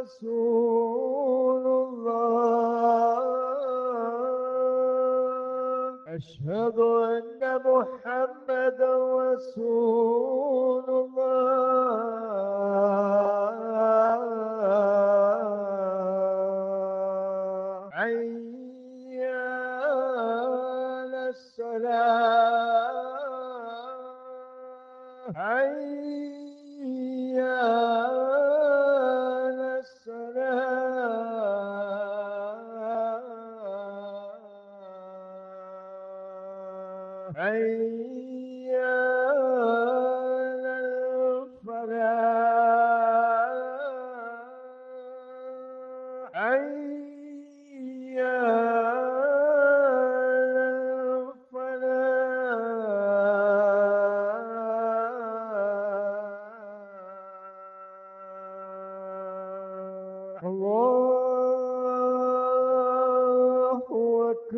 رسول الله. أشهد أن محمدا رسول الله. حي على الصلاة. حي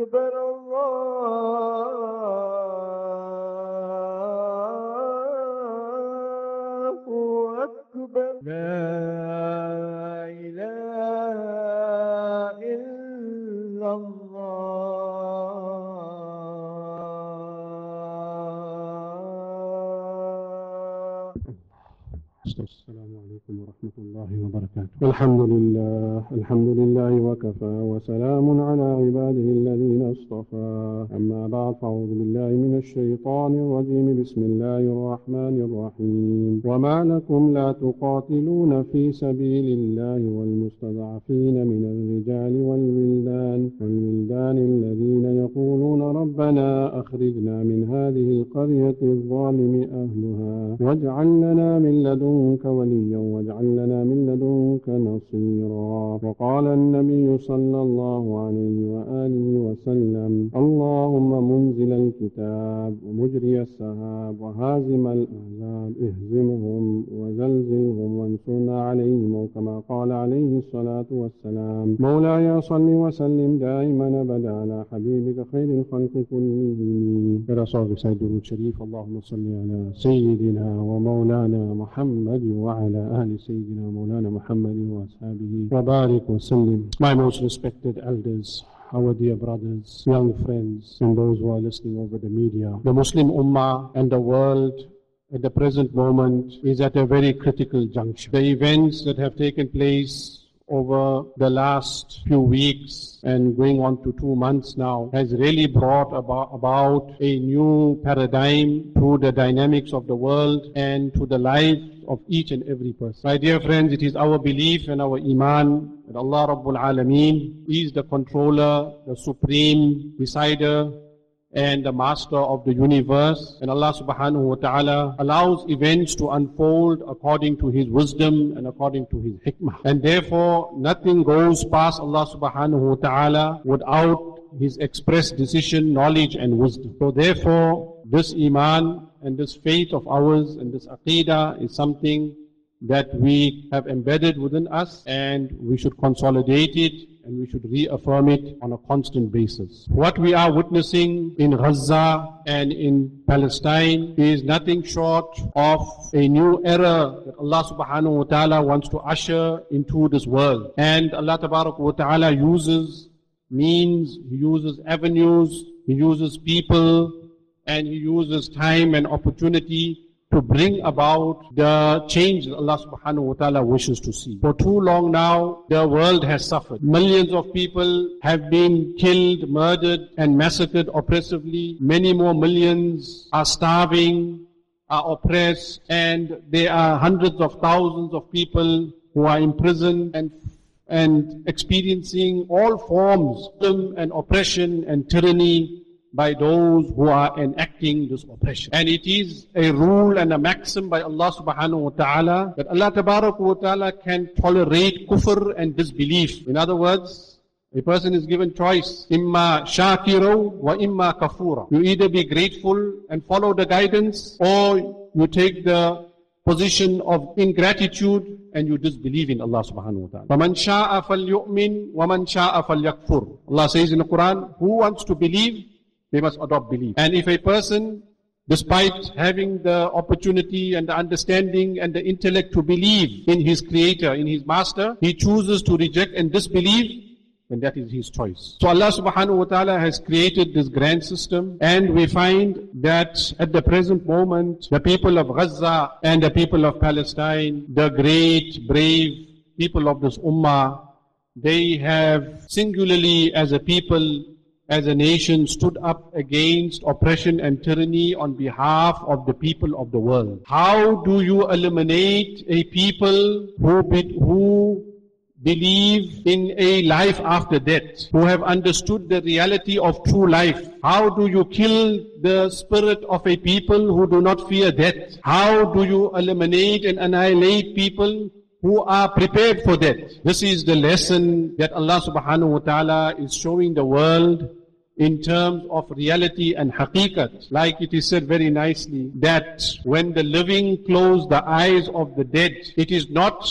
أكبر الله الحمد لله الحمد لله وكفى وسلام على عباده الذين اصطفى. أما بعد فأعوذ بالله من الشيطان الرجيم. بسم الله الرحمن الرحيم. وما لكم لا تقاتلون في سبيل الله والمستضعفين من الرجال والولدان والولدان الذين يقولون ربنا أخرجنا من هذه القرية الظالم أهلها. واجعل لنا من لدنك وليا واجعل لنا من لدنك نصيرا. وقال النبي صلى الله عليه وآله وسلم اللهم منزل الكتاب ومجري السحاب وهازم الأحزاب اهزمهم وزلزلهم وانصرنا عليهم وكما قال عليه الصلاة والسلام. مولاي صل وسلم دائما أبدا على حبيبك خير الخلق كلهم. رسول سيد الشريف اللهم صل على سيدنا ومولانا محمد وعلى آل سيدنا مولانا محمد وأصحابه وبارك وسلم My most respected elders our dear brothers, young friends, and those who are listening over the media. The Muslim Ummah and the world at the present moment is at a very critical juncture. The events that have taken place over the last few weeks and going on to two months now has really brought about, about a new paradigm to the dynamics of the world and to the life of each and every person. My dear friends, it is our belief and our iman that Allah Rabbul Alameen is the controller, the supreme decider, and the master of the universe. And Allah subhanahu wa ta'ala allows events to unfold according to His wisdom and according to His hikmah. And therefore, nothing goes past Allah subhanahu wa ta'ala without His express decision, knowledge and wisdom. So therefore, this iman and this faith of ours and this aqidah is something that we have embedded within us and we should consolidate it and we should reaffirm it on a constant basis. What we are witnessing in Gaza and in Palestine is nothing short of a new era that Allah subhanahu wa ta'ala wants to usher into this world. And Allah wa ta'ala uses means, He uses avenues, He uses people, and He uses time and opportunity to bring about the change Allah subhanahu wa ta'ala wishes to see. For too long now, the world has suffered. Millions of people have been killed, murdered, and massacred oppressively. Many more millions are starving, are oppressed, and there are hundreds of thousands of people who are imprisoned and and experiencing all forms of and oppression and tyranny by those who are enacting this oppression. And it is a rule and a maxim by Allah subhanahu wa ta'ala that Allah tabarak wa ta'ala can tolerate kufr and disbelief. In other words, a person is given choice, imma shakiro wa imma kafura. You either be grateful and follow the guidance or you take the position of ingratitude and you disbelieve in Allah subhanahu wa ta'ala. فَمَنْ شَاءَ فَلْيُؤْمِنْ وَمَنْ شَاءَ فَلْيَكْفُرْ Allah says in the Quran, who wants to believe, they must adopt belief. And if a person, despite having the opportunity and the understanding and the intellect to believe in his creator, in his master, he chooses to reject and disbelieve, then that is his choice. So Allah subhanahu wa ta'ala has created this grand system and we find that at the present moment, the people of Gaza and the people of Palestine, the great, brave people of this ummah, they have singularly as a people, as a nation stood up against oppression and tyranny on behalf of the people of the world. How do you eliminate a people who, be, who believe in a life after death, who have understood the reality of true life. How do you kill the spirit of a people who do not fear death? How do you eliminate and annihilate people who are prepared for death? This is the lesson that Allah subhanahu wa ta'ala is showing the world in terms of reality and haqiqat. Like it is said very nicely that when the living close the eyes of the dead, it is not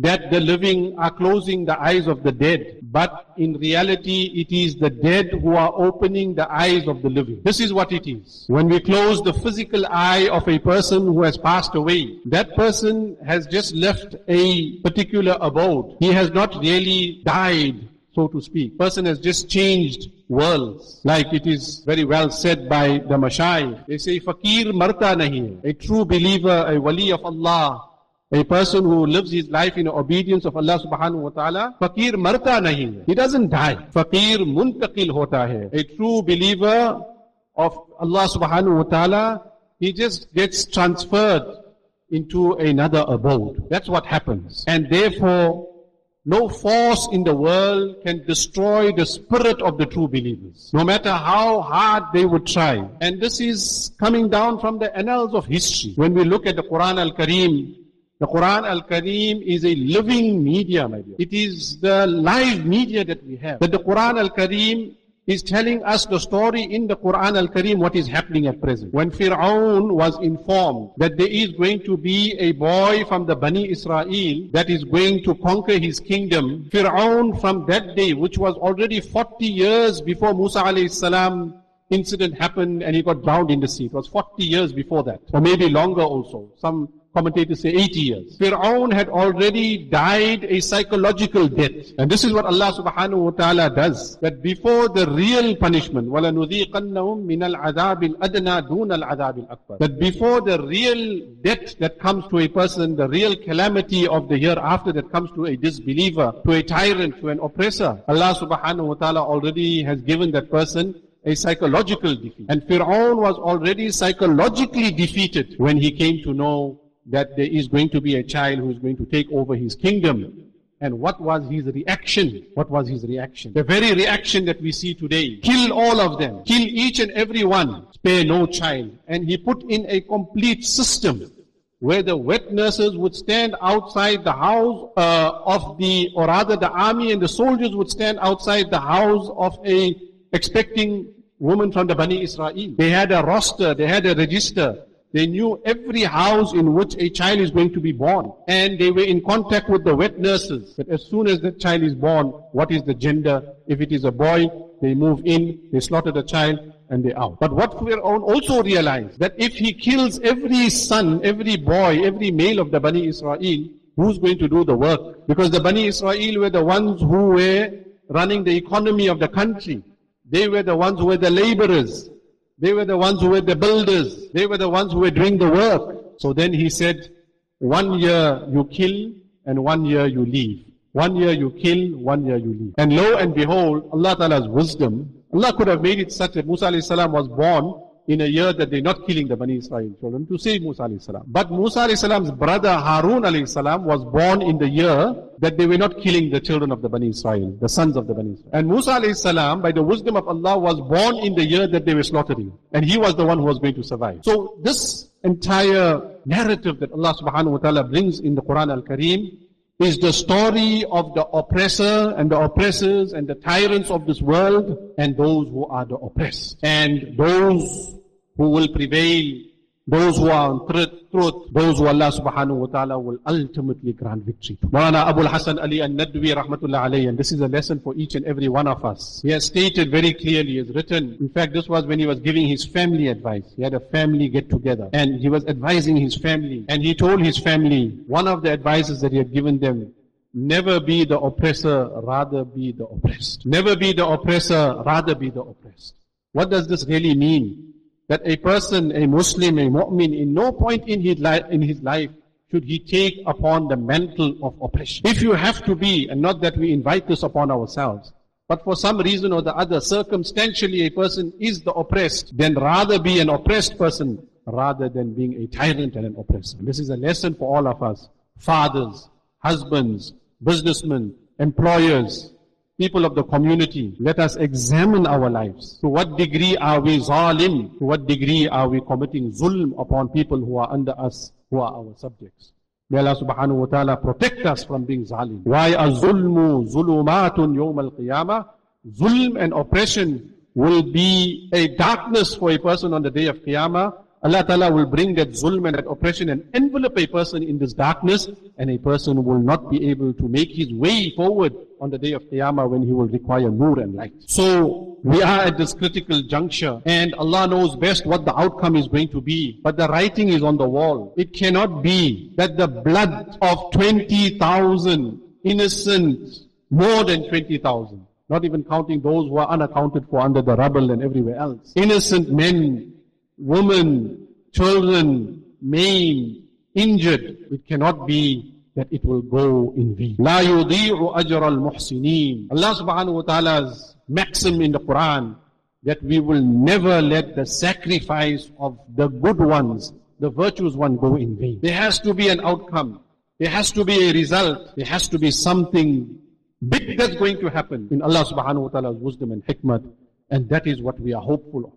that the living are closing the eyes of the dead, but in reality it is the dead who are opening the eyes of the living. This is what it is. When we close the physical eye of a person who has passed away, that person has just left a particular abode. He has not really died, so to speak. Person has just changed worlds. Like it is very well said by the Mashai. They say, Fakir marta nahi. A true believer, a wali of Allah, a person who lives his life in obedience of Allah subhanahu wa ta'ala, fakir marta nahi He doesn't die. Fakir muntakil hota hai. A true believer of Allah subhanahu wa ta'ala, he just gets transferred into another abode. That's what happens. And therefore, no force in the world can destroy the spirit of the true believers. No matter how hard they would try. And this is coming down from the annals of history. When we look at the Quran al-Kareem, the Quran Al-Kareem is a living media, my dear. It is the live media that we have. That the Quran Al-Kareem is telling us the story in the Quran al-Karim what is happening at present. When Fir'aun was informed that there is going to be a boy from the Bani Israel that is going to conquer his kingdom, Fir'aun from that day, which was already 40 years before Musa alayhi salam incident happened and he got drowned in the sea. It was 40 years before that, or maybe longer also. Some commentators say 80 years. Fir'aun had already died a psychological death. And this is what Allah subhanahu wa ta'ala does. That before the real punishment, وَلَنُذِيقَنَّهُمْ مِنَ الْعَذَابِ الْأَدْنَى دُونَ الْعَذَابِ الْأَكْبَرِ That before the real death that comes to a person, the real calamity of the hereafter that comes to a disbeliever, to a tyrant, to an oppressor, Allah subhanahu wa ta'ala already has given that person a psychological defeat. And Fir'aun was already psychologically defeated when he came to know that there is going to be a child who is going to take over his kingdom. And what was his reaction? What was his reaction? The very reaction that we see today. Kill all of them. Kill each and every one. Spare no child. And he put in a complete system where the wet nurses would stand outside the house uh, of the, or rather the army and the soldiers would stand outside the house of a expecting woman from the Bani Israel. They had a roster, they had a register. They knew every house in which a child is going to be born. And they were in contact with the wet nurses. That as soon as that child is born, what is the gender? If it is a boy, they move in, they slaughter the child, and they out. But what Fir'aun also realized, that if he kills every son, every boy, every male of the Bani Israel, who's going to do the work? Because the Bani Israel were the ones who were running the economy of the country. They were the ones who were the laborers. They were the ones who were the builders. They were the ones who were doing the work. So then he said, one year you kill and one year you leave. One year you kill, one year you leave. And lo and behold, Allah Ta'ala's wisdom, Allah could have made it such that Musa was born in a year that they're not killing the Bani Israel children to save Musa alayhi salam. But Musa alayhi salam's brother Harun alayhi salam was born in the year that they were not killing the children of the Bani Israel, the sons of the Bani Israel. And Musa alayhi salam, by the wisdom of Allah, was born in the year that they were slaughtering. And he was the one who was going to survive. So this entire narrative that Allah subhanahu wa ta'ala brings in the Quran al-Kareem is the story of the oppressor and the oppressors and the tyrants of this world and those who are the oppressed. And those who will prevail, those who are on truth, those who Allah subhanahu wa ta'ala will ultimately grant victory to. Maulana Abu Hassan Ali al-Nadwi rahmatullah alayhi, and this is a lesson for each and every one of us. He has stated very clearly, he has written, in fact this was when he was giving his family advice. He had a family get together and he was advising his family and he told his family, one of the advices that he had given them, Never be the oppressor, rather be the oppressed. Never be the oppressor, rather be the oppressed. What does this really mean? That a person, a Muslim, a mu'min, in no point in his life, in his life should he take upon the mantle of oppression. If you have to be, and not that we invite this upon ourselves, but for some reason or the other, circumstantially a person is the oppressed, then rather be an oppressed person rather than being a tyrant and an oppressor. This is a lesson for all of us. Fathers, husbands, businessmen, employers, people of the community, let us examine our lives. To what degree are we zalim? To what degree are we committing zulm upon people who are under us, who are our subjects? May Allah subhanahu wa ta'ala protect us from being zalim. Why a zulmu zulumatun yawm al-qiyamah? Zulm and oppression will be a darkness for a person on the day of Qiyamah. Allah Ta'ala will bring that zulm and that oppression and envelop a person in this darkness and a person will not be able to make his way forward on the day of Qiyamah when he will require nur and light. So we are at this critical juncture and Allah knows best what the outcome is going to be. But the writing is on the wall. It cannot be that the blood of 20,000 innocent, more than 20,000, not even counting those who are unaccounted for under the rubble and everywhere else. Innocent men, women, children, maimed, injured, it cannot be that it will go in vain. La yudhi'u ajr al-muhsineen. Allah subhanahu wa ta'ala's maxim in the Quran that we will never let the sacrifice of the good ones, the virtuous one go in vain. There has to be an outcome. There has to be a result. There has to be something big that's going to happen in Allah subhanahu wa ta'ala's wisdom and hikmah. And that is what we are hopeful of.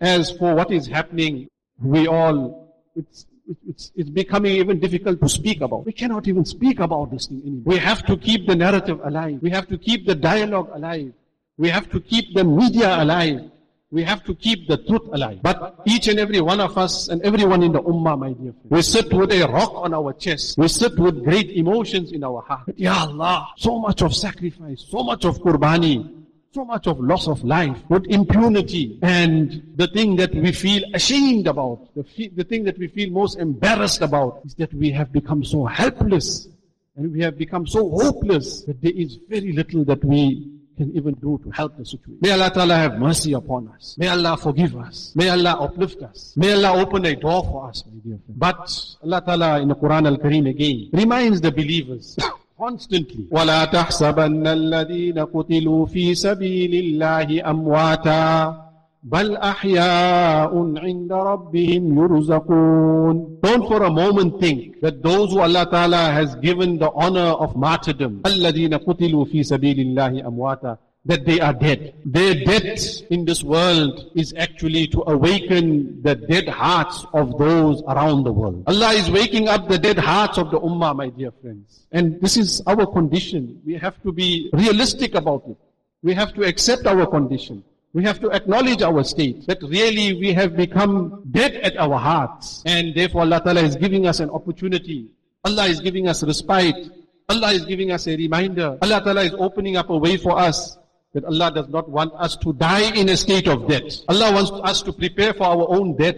As for what is happening, we all, it's, it's, it's becoming even difficult to speak about. We cannot even speak about this thing anymore. We have to keep the narrative alive. We have to keep the dialogue alive. We have to keep the media alive. We have to keep the truth alive. But each and every one of us and everyone in the ummah, my dear friend, we sit with a rock on our chest. We sit with great emotions in our heart. Ya Allah, so much of sacrifice, so much of qurbani, so much of loss of life, with impunity, and the thing that we feel ashamed about, the, fe- the thing that we feel most embarrassed about, is that we have become so helpless, and we have become so hopeless that there is very little that we can even do to help the situation. May Allah Ta'ala have mercy upon us. May Allah forgive us. May Allah uplift us. May Allah open a door for us, my dear friend. But Allah Ta'ala in the Quran Al-Kareem again reminds the believers constantly. وَلَا تَحْسَبَنَّ الَّذِينَ قُتِلُوا فِي سَبِيلِ اللَّهِ أَمْوَاتًا بَلْ أَحْيَاءٌ عِنْدَ رَبِّهِمْ يُرْزَقُونَ. Don't for a moment think that those who Allah Ta'ala has given the honor of martyrdom, الَّذِينَ قُتِلُوا فِي سَبِيلِ اللَّهِ أَمْوَاتًا. That they are dead. Their death in this world is actually to awaken the dead hearts of those around the world. Allah is waking up the dead hearts of the ummah, my dear friends. And this is our condition. We have to be realistic about it. We have to accept our condition. We have to acknowledge our state, that really we have become dead at our hearts. And therefore Allah Ta'ala is giving us an opportunity. Allah is giving us respite. Allah is giving us a reminder. Allah Ta'ala is opening up a way for us that Allah does not want us to die in a state of death. Allah wants us to prepare for our own death.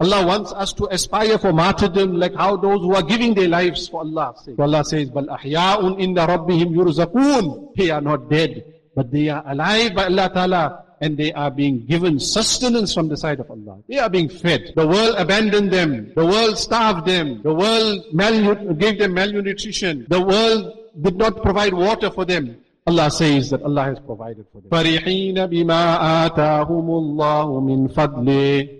Allah wants us to aspire for martyrdom like how those who are giving their lives for Allah's sake. So Allah says, بَلْ أَحْيَاءٌ إِنَّ رَبِّهِمْ يُرْزَقُونَ They are not dead, but they are alive by Allah Ta'ala and they are being given sustenance from the side of Allah. They are being fed. The world abandoned them. The world starved them. The world malnu- gave them malnutrition. The world did not provide water for them. Allah says that Allah has provided for them.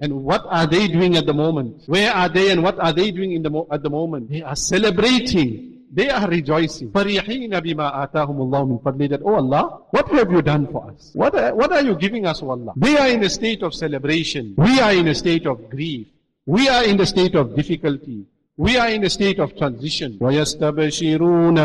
And what are they doing at the moment? Where are they and what are they doing in the at the moment? They are celebrating. They are rejoicing. That, oh Allah, what have you done for us? What are, what are you giving us, oh Allah? They are in a state of celebration. We are in a state of grief. We are in a state of difficulty. We are in a state of transition. وَيَسْتَبْشِرُونَ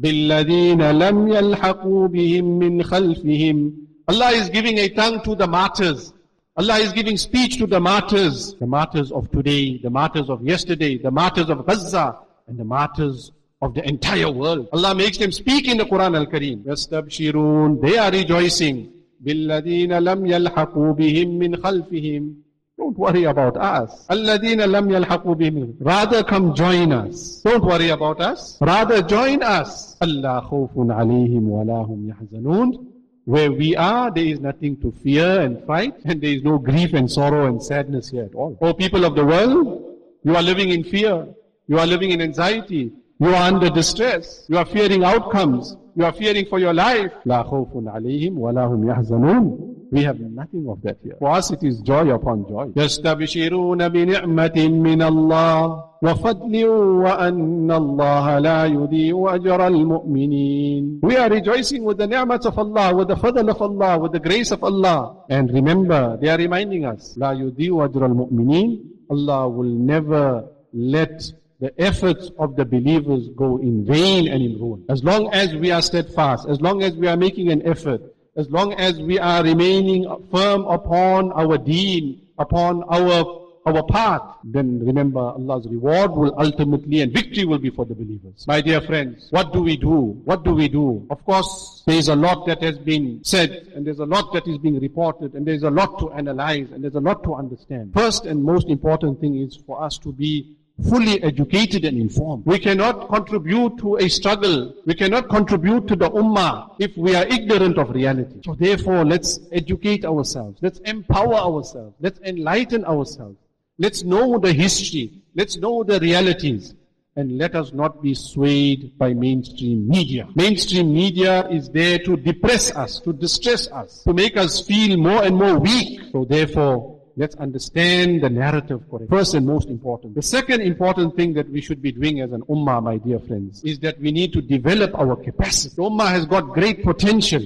بِالَّذِينَ لَمْ يَلْحَقُوا بِهِمْ مِنْ خَلْفِهِمْ Allah is giving a tongue to the martyrs. Allah is giving speech to the martyrs. The martyrs of today, the martyrs of yesterday, the martyrs of Gaza, and the martyrs of the entire world. Allah makes them speak in the Quran al-Kareem. يَسْتَبْشِرُونَ They are rejoicing. بِالَّذِينَ لَمْ يَلْحَقُوا بِهِمْ مِنْ خَلْفِهِمْ don't worry about us. الَّذِينَ لَمْ يَلْحَقُوا بِهِمْ Rather come join us. Don't worry about us. Rather join us. أَلَّا خَوْفٌ عَلَيْهِمْ وَلَا هُمْ يَحْزَنُونَ Where we are, there is nothing to fear and fight, and there is no grief and sorrow and sadness here at all. O people of the world, you are living in fear. You are living in anxiety. You are under distress. You are fearing outcomes. You are fearing for your life. لا خوف عليهم ولا هم يحزنون. We have nothing of that here. For us it is joy upon joy. يستبشرون بنعمة من الله وفضل وأن الله لا يضيع أجر المؤمنين. We are rejoicing with the ni'mat of Allah, with the fadl of Allah, with the grace of Allah. And remember, they are reminding us, لا يضيع أجر المؤمنين. Allah will never let the efforts of the believers go in vain and in ruin. As long as we are steadfast, as long as we are making an effort, as long as we are remaining firm upon our deen, upon our our path, then remember Allah's reward will ultimately and victory will be for the believers. My dear friends, what do we do? What do we do? Of course, there is a lot that has been said, and there's a lot that is being reported, and there's a lot to analyze, and there's a lot to understand. First and most important thing is for us to be fully educated and informed. We cannot contribute to a struggle. We cannot contribute to the ummah if we are ignorant of reality. So therefore, let's educate ourselves. Let's empower ourselves. Let's enlighten ourselves. Let's know the history. Let's know the realities. And let us not be swayed by mainstream media. Mainstream media is there to depress us, to distress us, to make us feel more and more weak. So therefore, let's understand the narrative correctly. First and most important. The second important thing that we should be doing as an ummah, my dear friends, is that we need to develop our capacity. The ummah has got great potential.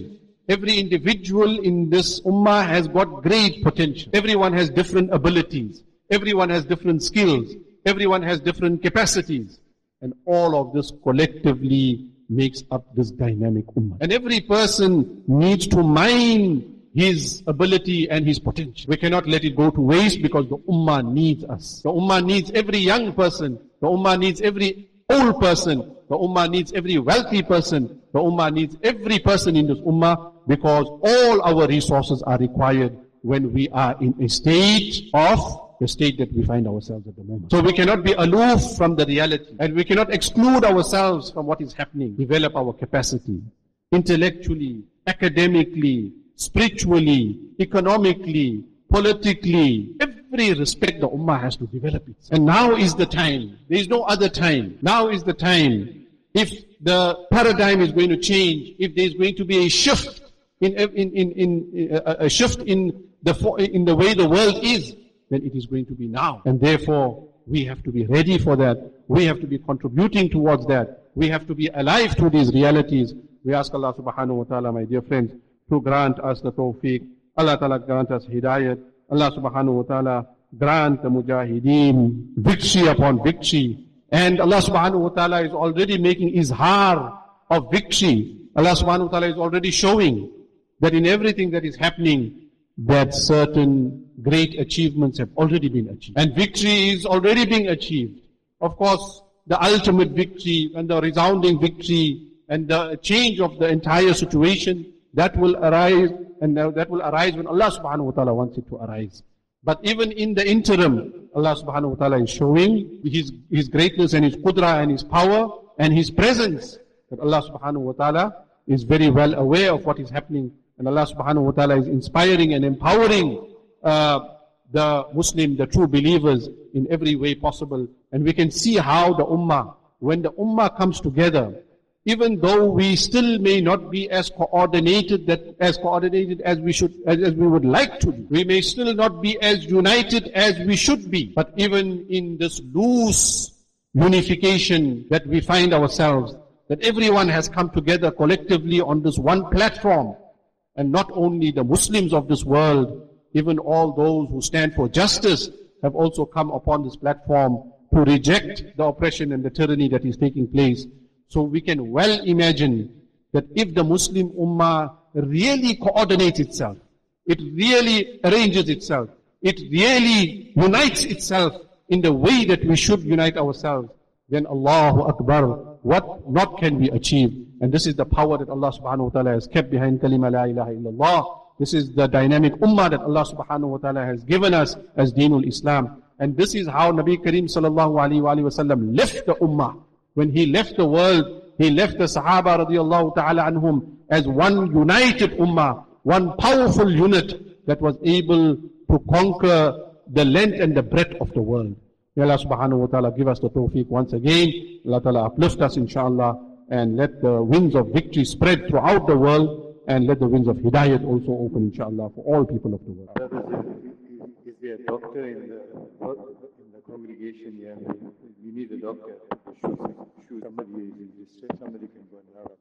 Every individual in this ummah has got great potential. Everyone has different abilities. Everyone has different skills. Everyone has different capacities. And all of this collectively makes up this dynamic ummah. And every person needs to mine his ability and his potential. We cannot let it go to waste because the ummah needs us. The ummah needs every young person. The ummah needs every old person. The ummah needs every wealthy person. The ummah needs every person in this ummah because all our resources are required when we are in a state of the state that we find ourselves at the moment. So we cannot be aloof from the reality and we cannot exclude ourselves from what is happening. Develop our capacity intellectually, academically, spiritually, economically, politically, every respect the ummah has to develop it. And now is the time. There is no other time. Now is the time. If the paradigm is going to change, if there is going to be a shift in, in, in, in a, a shift in the, in the way the world is, then it is going to be now. And therefore, we have to be ready for that. We have to be contributing towards that. We have to be alive to these realities. We ask Allah subhanahu wa ta'ala, my dear friends, to grant us the tawfiq. Allah ta'ala grant us hidayat. Allah subhanahu wa ta'ala grant the mujahideen victory upon victory. And Allah subhanahu wa ta'ala is already making izhar of victory. Allah subhanahu wa ta'ala is already showing that in everything that is happening, that certain great achievements have already been achieved. And victory is already being achieved. Of course, the ultimate victory and the resounding victory and the change of the entire situation, that will arise and that will arise when Allah subhanahu wa ta'ala wants it to arise. But even in the interim, Allah subhanahu wa ta'ala is showing His, His greatness and His qudra and His power and His presence. That Allah subhanahu wa ta'ala is very well aware of what is happening and Allah subhanahu wa ta'ala is inspiring and empowering uh, the Muslim, the true believers in every way possible. And we can see how the ummah, when the ummah comes together, even though we still may not be as coordinated that as coordinated as we should as, as we would like to be. We may still not be as united as we should be. But even in this loose unification that we find ourselves, that everyone has come together collectively on this one platform, and not only the Muslims of this world, even all those who stand for justice have also come upon this platform to reject the oppression and the tyranny that is taking place. So we can well imagine that if the Muslim Ummah really coordinates itself, it really arranges itself, it really unites itself in the way that we should unite ourselves, then Allahu Akbar, what not can we achieve? And this is the power that Allah subhanahu wa ta'ala has kept behind kalima la ilaha illallah. This is the dynamic ummah that Allah subhanahu wa ta'ala has given us as Deenul Islam. And this is how Nabi Kareem sallallahu alayhi wa sallam left the ummah. When he left the world, he left the Sahaba radiallahu ta'ala anhum as one united ummah, one powerful unit that was able to conquer the length and the breadth of the world. May Allah subhanahu wa ta'ala give us the tawfiq once again. Allah ta'ala uplift us inshallah and let the winds of victory spread throughout the world and let the winds of hidayat also open inshallah for all people of the world. Is, there a doctor in the, in the congregation? Yeah, you need a doctor. Somebody is. Somebody can go and have a